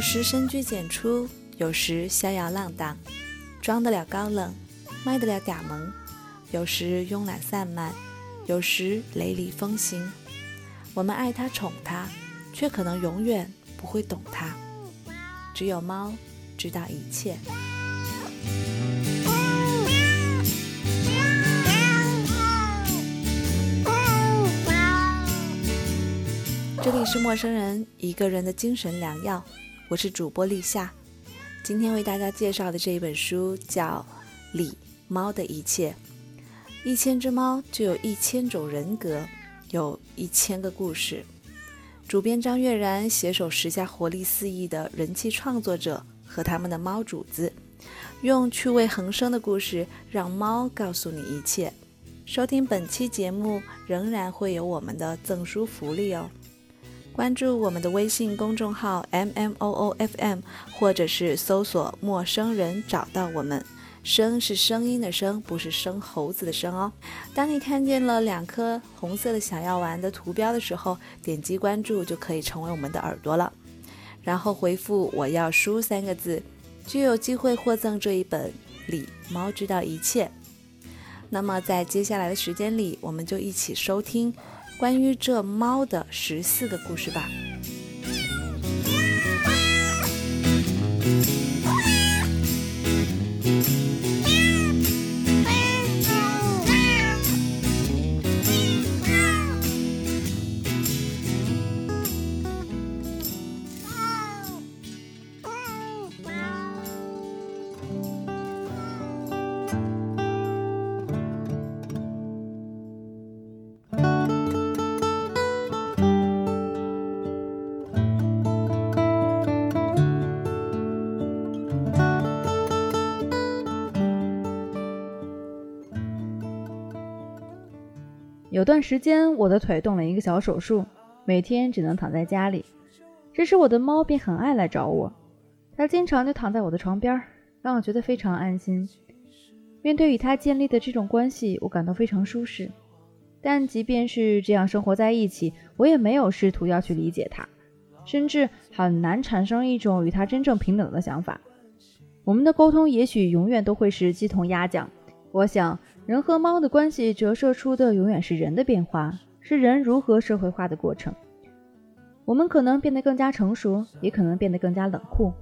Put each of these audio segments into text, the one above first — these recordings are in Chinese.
有时深居简出，有时逍遥浪荡，装得了高冷，卖得了嗲萌；有时慵懒散漫，有时雷厉风行。我们爱它宠它，却可能永远不会懂它。只有猫知道一切。这里是陌生人一个人的精神良药，我是主播立夏。今天为大家介绍的这一本书叫《李猫的一切》。一千只猫就有一千种人格，有一千个故事。主编张悦然携手十家活力四溢的人气创作者和他们的猫主子，用趣味横生的故事让猫告诉你一切。收听本期节目仍然会有我们的赠书福利哦。关注我们的微信公众号 m m o o f m，或者是搜索“陌生人”找到我们。声是声音的声，不是生猴子的生哦。当你看见了两颗红色的小药丸的图标的时候，点击关注就可以成为我们的耳朵了。然后回复“我要书”三个字，就有机会获赠这一本《李猫知道一切》。那么在接下来的时间里，我们就一起收听。关于这猫的十四个故事吧。有段时间，我的腿动了一个小手术，每天只能躺在家里。这时，我的猫便很爱来找我，它经常就躺在我的床边，让我觉得非常安心。面对与它建立的这种关系，我感到非常舒适。但即便是这样生活在一起，我也没有试图要去理解它，甚至很难产生一种与它真正平等的想法。我们的沟通也许永远都会是鸡同鸭讲。我想。人和猫的关系折射出的永远是人的变化，是人如何社会化的过程。我们可能变得更加成熟，也可能变得更加冷酷，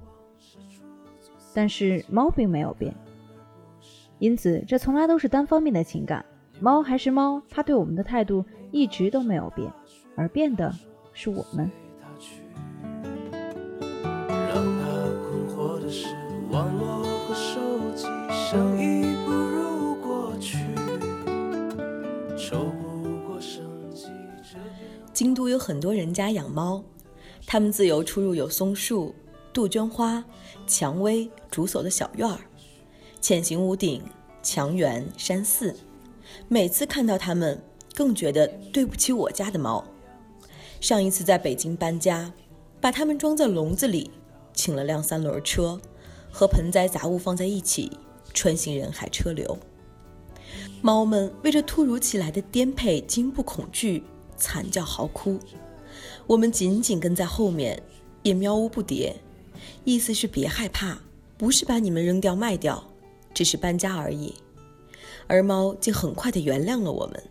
但是猫并没有变。因此，这从来都是单方面的情感。猫还是猫，它对我们的态度一直都没有变，而变的是我们。让困惑的是网络京都有很多人家养猫，它们自由出入有松树、杜鹃花、蔷薇、竹叟的小院儿，浅行屋顶、墙垣、山寺。每次看到它们，更觉得对不起我家的猫。上一次在北京搬家，把它们装在笼子里，请了辆三轮车，和盆栽杂物放在一起，穿行人海车流。猫们为这突如其来的颠沛惊不恐惧。惨叫嚎哭，我们紧紧跟在后面，也喵呜不迭，意思是别害怕，不是把你们扔掉卖掉，只是搬家而已。而猫竟很快地原谅了我们，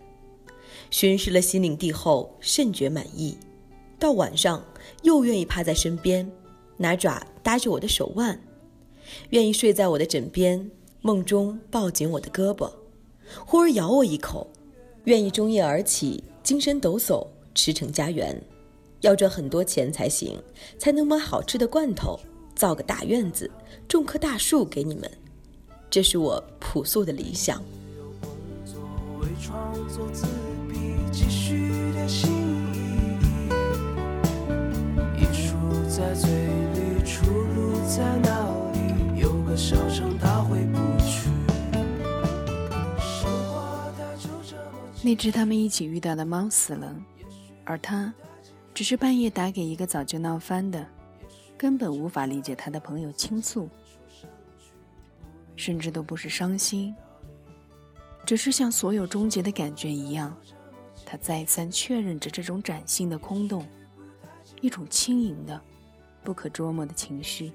巡视了新领地后甚觉满意，到晚上又愿意趴在身边，拿爪搭着我的手腕，愿意睡在我的枕边，梦中抱紧我的胳膊，忽而咬我一口，愿意中夜而起。精神抖擞，驰骋家园，要赚很多钱才行，才能买好吃的罐头，造个大院子，种棵大树给你们。这是我朴素的理想。在嘴里，出入在哪里？有个小城，那只他们一起遇到的猫死了，而他只是半夜打给一个早就闹翻的、根本无法理解他的朋友倾诉，甚至都不是伤心，只是像所有终结的感觉一样，他再三确认着这种崭新的空洞，一种轻盈的、不可捉摸的情绪。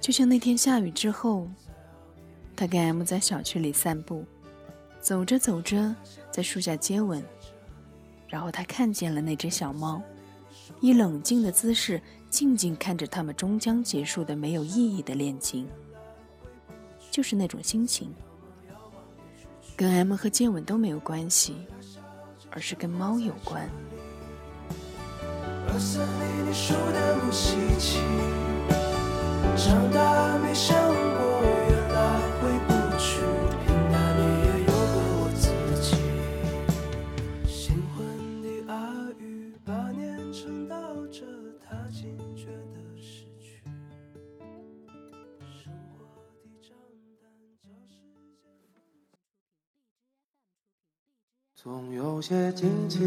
就像那天下雨之后，他跟 M 在小区里散步，走着走着，在树下接吻，然后他看见了那只小猫，以冷静的姿势静静看着他们终将结束的没有意义的恋情。就是那种心情，跟 M 和接吻都没有关系，而是跟猫有关。长大没想过，总有些惊奇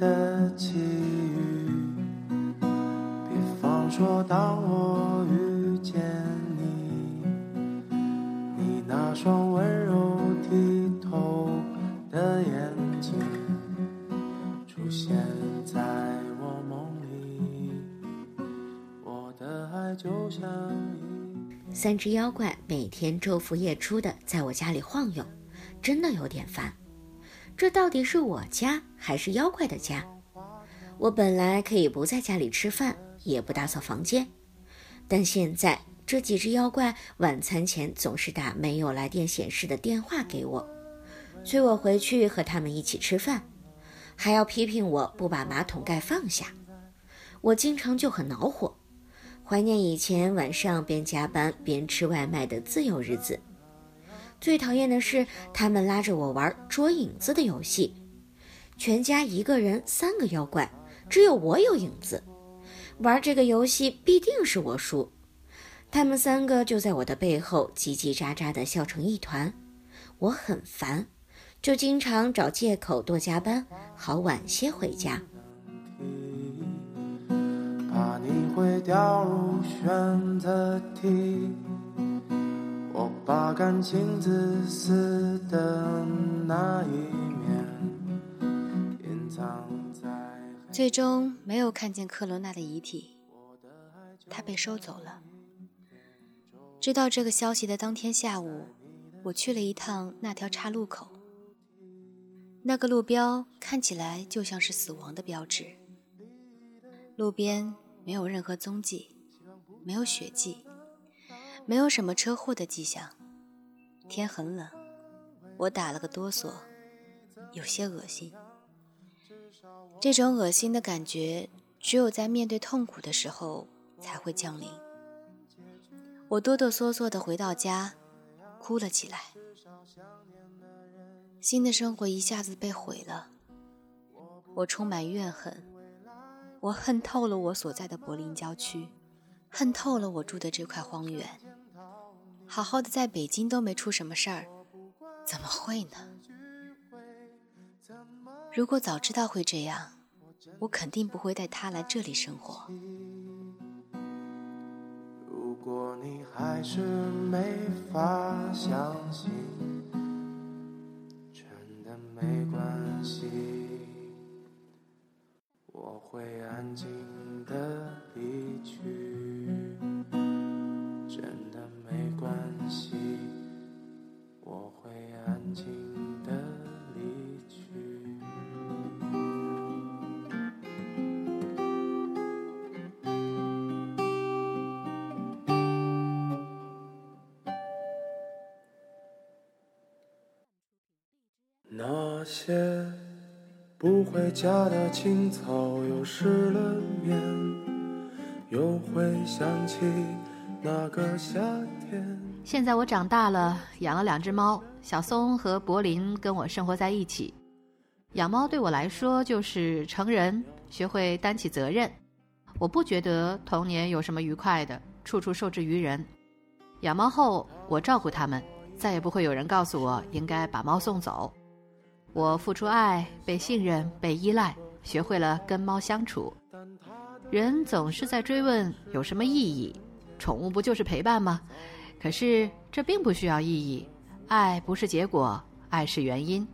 的际遇，比方说当我遇。见你，你那双温柔剔透的眼睛，出现在我梦里。我的爱就像一三只妖怪每天昼伏夜出的在我家里晃悠，真的有点烦。这到底是我家还是妖怪的家？我本来可以不在家里吃饭，也不打扫房间。但现在这几只妖怪晚餐前总是打没有来电显示的电话给我，催我回去和他们一起吃饭，还要批评我不把马桶盖放下。我经常就很恼火，怀念以前晚上边加班边吃外卖的自由日子。最讨厌的是他们拉着我玩捉影子的游戏，全家一个人三个妖怪，只有我有影子。玩这个游戏必定是我输，他们三个就在我的背后叽叽喳喳的笑成一团，我很烦，就经常找借口多加班，好晚些回家。怕你会掉入选择题，我把感情自私的那一面隐藏。最终没有看见克罗娜的遗体，她被收走了。知道这个消息的当天下午，我去了一趟那条岔路口。那个路标看起来就像是死亡的标志。路边没有任何踪迹，没有血迹，没有什么车祸的迹象。天很冷，我打了个哆嗦，有些恶心。这种恶心的感觉，只有在面对痛苦的时候才会降临。我哆哆嗦嗦地回到家，哭了起来。新的生活一下子被毁了，我充满怨恨。我恨透了我所在的柏林郊区，恨透了我住的这块荒原。好好的在北京都没出什么事儿，怎么会呢？如果早知道会这样，我肯定不会带他来这里生活。如果你还是没法相信，真的没关系，我会安静的离去。关系，我会安静的离去。那些不回家的青草又湿了面，又会想起那个夏天。现在我长大了，养了两只猫，小松和柏林跟我生活在一起。养猫对我来说就是成人，学会担起责任。我不觉得童年有什么愉快的，处处受制于人。养猫后，我照顾它们，再也不会有人告诉我应该把猫送走。我付出爱，被信任，被依赖，学会了跟猫相处。人总是在追问有什么意义？宠物不就是陪伴吗？可是这并不需要意义。爱不是结果，爱是原因。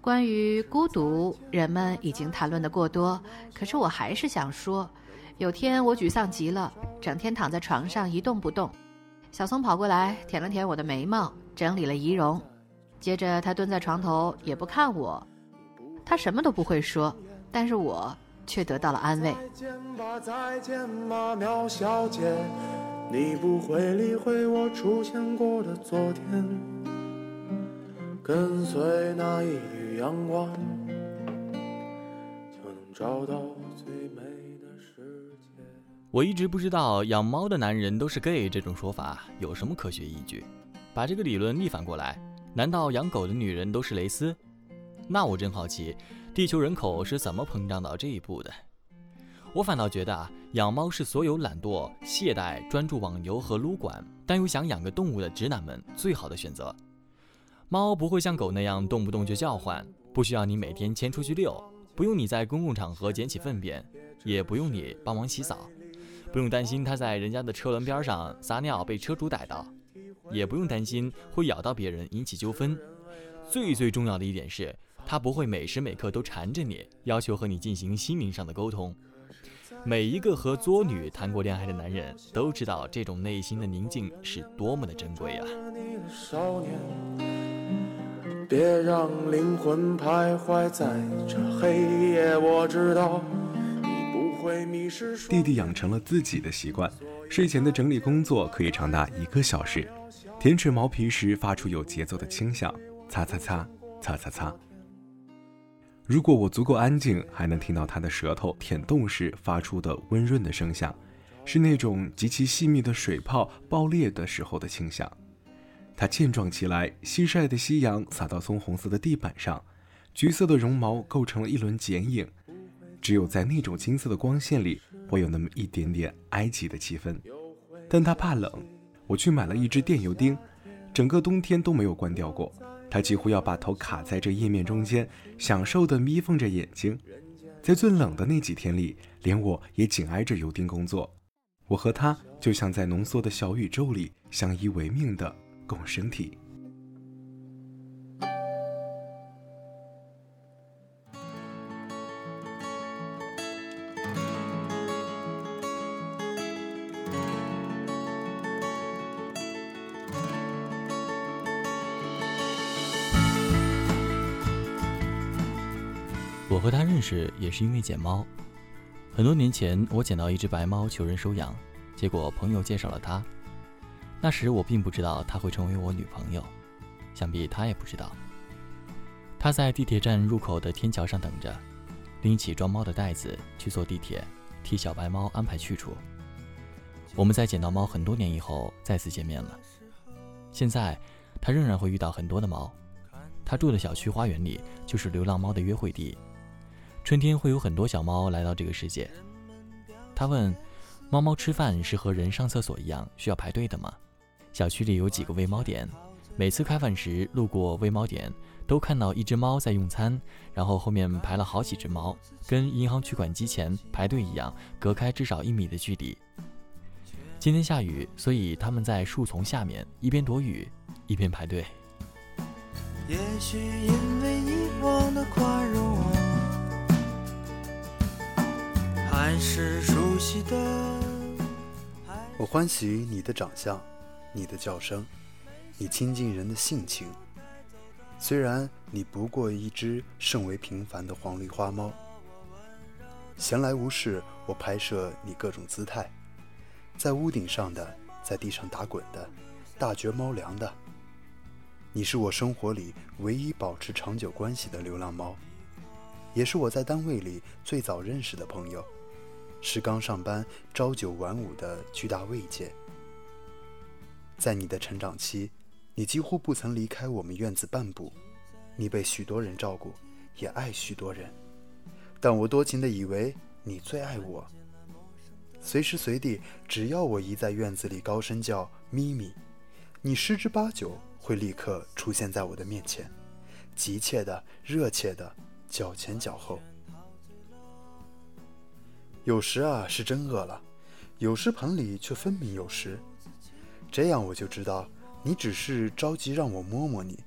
关于孤独，人们已经谈论的过多，可是我还是想说，有天我沮丧极了，整天躺在床上一动不动。小松跑过来舔了舔我的眉毛，整理了仪容，接着他蹲在床头也不看我，他什么都不会说，但是我却得到了安慰。再见吧，再见吧，苗小姐，你不会理会我出现过的昨天，跟随那一缕阳光，就能找到最美的世界。我一直不知道养猫的男人都是 gay 这种说法有什么科学依据。把这个理论逆反过来，难道养狗的女人都是蕾丝？那我真好奇，地球人口是怎么膨胀到这一步的？我反倒觉得啊，养猫是所有懒惰、懈怠、专注网游和撸管，但又想养个动物的直男们最好的选择。猫不会像狗那样动不动就叫唤，不需要你每天牵出去遛，不用你在公共场合捡起粪便，也不用你帮忙洗澡，不用担心它在人家的车轮边上撒尿被车主逮到，也不用担心会咬到别人引起纠纷。最最重要的一点是，它不会每时每刻都缠着你，要求和你进行心灵上的沟通。每一个和作女谈过恋爱的男人都知道，这种内心的宁静是多么的珍贵啊！别让灵魂徘徊在这黑夜。我知道你不会迷失。弟弟养成了自己的习惯，睡前的整理工作可以长达一个小时。舔舐毛皮时发出有节奏的轻响，擦擦擦，擦擦擦。如果我足够安静，还能听到他的舌头舔动时发出的温润的声响，是那种极其细密的水泡爆裂的时候的轻响。它健壮起来，西晒的夕阳洒到棕红色的地板上，橘色的绒毛构成了一轮剪影。只有在那种金色的光线里，会有那么一点点埃及的气氛。但它怕冷，我去买了一支电油钉，整个冬天都没有关掉过。他几乎要把头卡在这页面中间，享受地眯缝着眼睛。在最冷的那几天里，连我也紧挨着油丁工作。我和他就像在浓缩的小宇宙里相依为命的共生体。识也是因为捡猫。很多年前，我捡到一只白猫，求人收养，结果朋友介绍了他。那时我并不知道他会成为我女朋友，想必他也不知道。他在地铁站入口的天桥上等着，拎起装猫的袋子去坐地铁，替小白猫安排去处。我们在捡到猫很多年以后再次见面了。现在，他仍然会遇到很多的猫。他住的小区花园里就是流浪猫的约会地。春天会有很多小猫来到这个世界。他问：“猫猫吃饭是和人上厕所一样需要排队的吗？”小区里有几个喂猫点，每次开饭时路过喂猫点，都看到一只猫在用餐，然后后面排了好几只猫，跟银行取款机前排队一样，隔开至少一米的距离。今天下雨，所以他们在树丛下面一边躲雨，一边排队。也许因为以往的快还是熟悉的。我欢喜你的长相，你的叫声，你亲近人的性情。虽然你不过一只甚为平凡的黄鹂花猫，闲来无事，我拍摄你各种姿态，在屋顶上的，在地上打滚的，大嚼猫粮的。你是我生活里唯一保持长久关系的流浪猫，也是我在单位里最早认识的朋友，是刚上班朝九晚五的巨大慰藉。在你的成长期，你几乎不曾离开我们院子半步，你被许多人照顾，也爱许多人，但我多情的以为你最爱我。随时随地，只要我一在院子里高声叫咪咪，你十之八九。会立刻出现在我的面前，急切的、热切的，脚前脚后。有时啊是真饿了，有时盆里却分明有食，这样我就知道你只是着急让我摸摸你，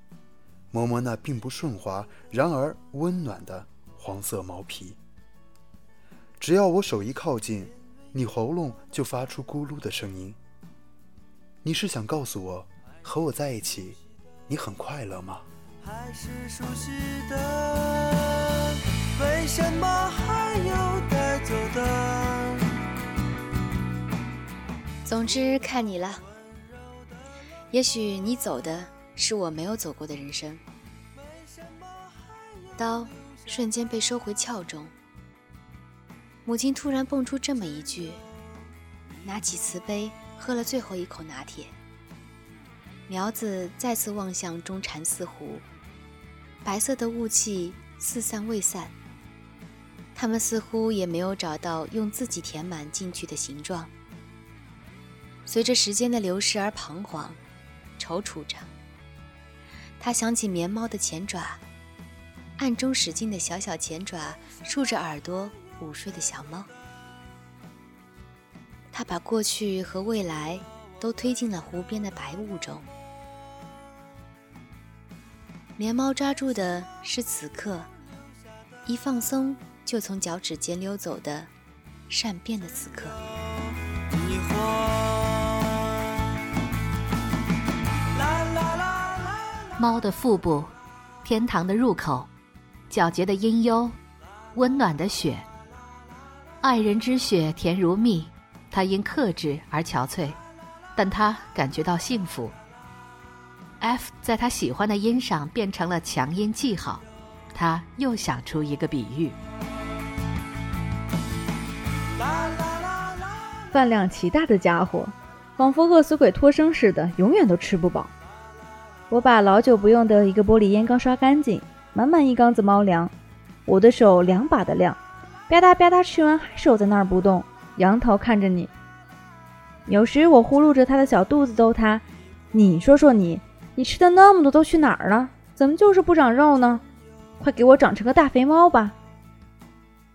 摸摸那并不顺滑，然而温暖的黄色毛皮。只要我手一靠近，你喉咙就发出咕噜的声音。你是想告诉我，和我在一起，你很快乐吗？还是熟悉的，为什么还有总之看你了。也许你走的是我没有走过的人生。刀瞬间被收回鞘中。母亲突然蹦出这么一句，拿起瓷杯喝了最后一口拿铁。苗子再次望向中禅寺湖，白色的雾气四散未散。他们似乎也没有找到用自己填满进去的形状。随着时间的流逝而彷徨、踌躇着。他想起棉猫的前爪，暗中使劲的小小前爪竖着耳朵。午睡的小猫，他把过去和未来都推进了湖边的白雾中。棉猫抓住的是此刻一放松就从脚趾间溜走的善变的此刻。猫的腹部，天堂的入口，皎洁的阴幽，温暖的雪。爱人之血甜如蜜，他因克制而憔悴，但他感觉到幸福。F 在他喜欢的音上变成了强音记号，他又想出一个比喻。饭量奇大的家伙，仿佛饿死鬼托生似的，永远都吃不饱。我把老久不用的一个玻璃烟缸刷干净，满满一缸子猫粮，我的手两把的量。吧嗒吧嗒，吃完还守在那儿不动，仰头看着你。有时我呼噜着他的小肚子逗他：“你说说你，你吃的那么多都去哪儿了？怎么就是不长肉呢？快给我长成个大肥猫吧！”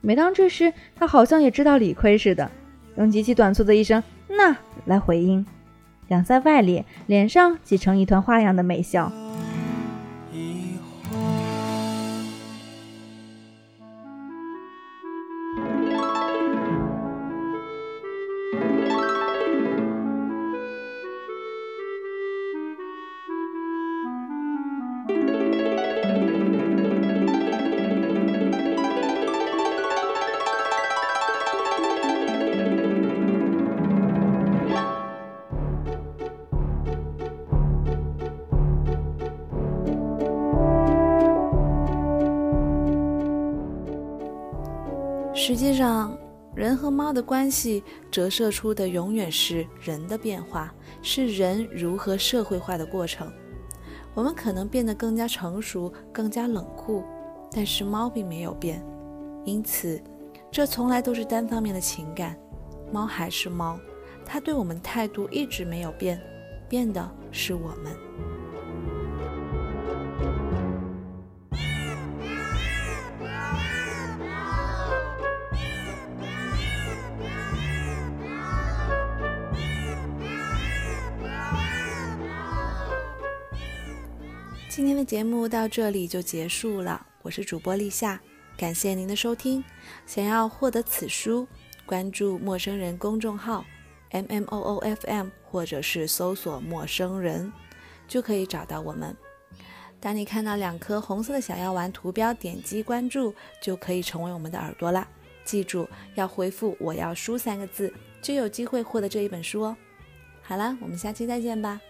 每当这时，他好像也知道理亏似的，用极其短促的一声“那”来回应，两在外里，脸上挤成一团花样的美笑。实际上，人和猫的关系折射出的永远是人的变化，是人如何社会化的过程。我们可能变得更加成熟，更加冷酷，但是猫并没有变。因此，这从来都是单方面的情感。猫还是猫，它对我们态度一直没有变，变的是我们。今天的节目到这里就结束了，我是主播立夏，感谢您的收听。想要获得此书，关注陌生人公众号 M M O O F M，或者是搜索陌生人，就可以找到我们。当你看到两颗红色的小药丸图标，点击关注就可以成为我们的耳朵啦。记住要回复“我要书”三个字，就有机会获得这一本书哦。好了，我们下期再见吧。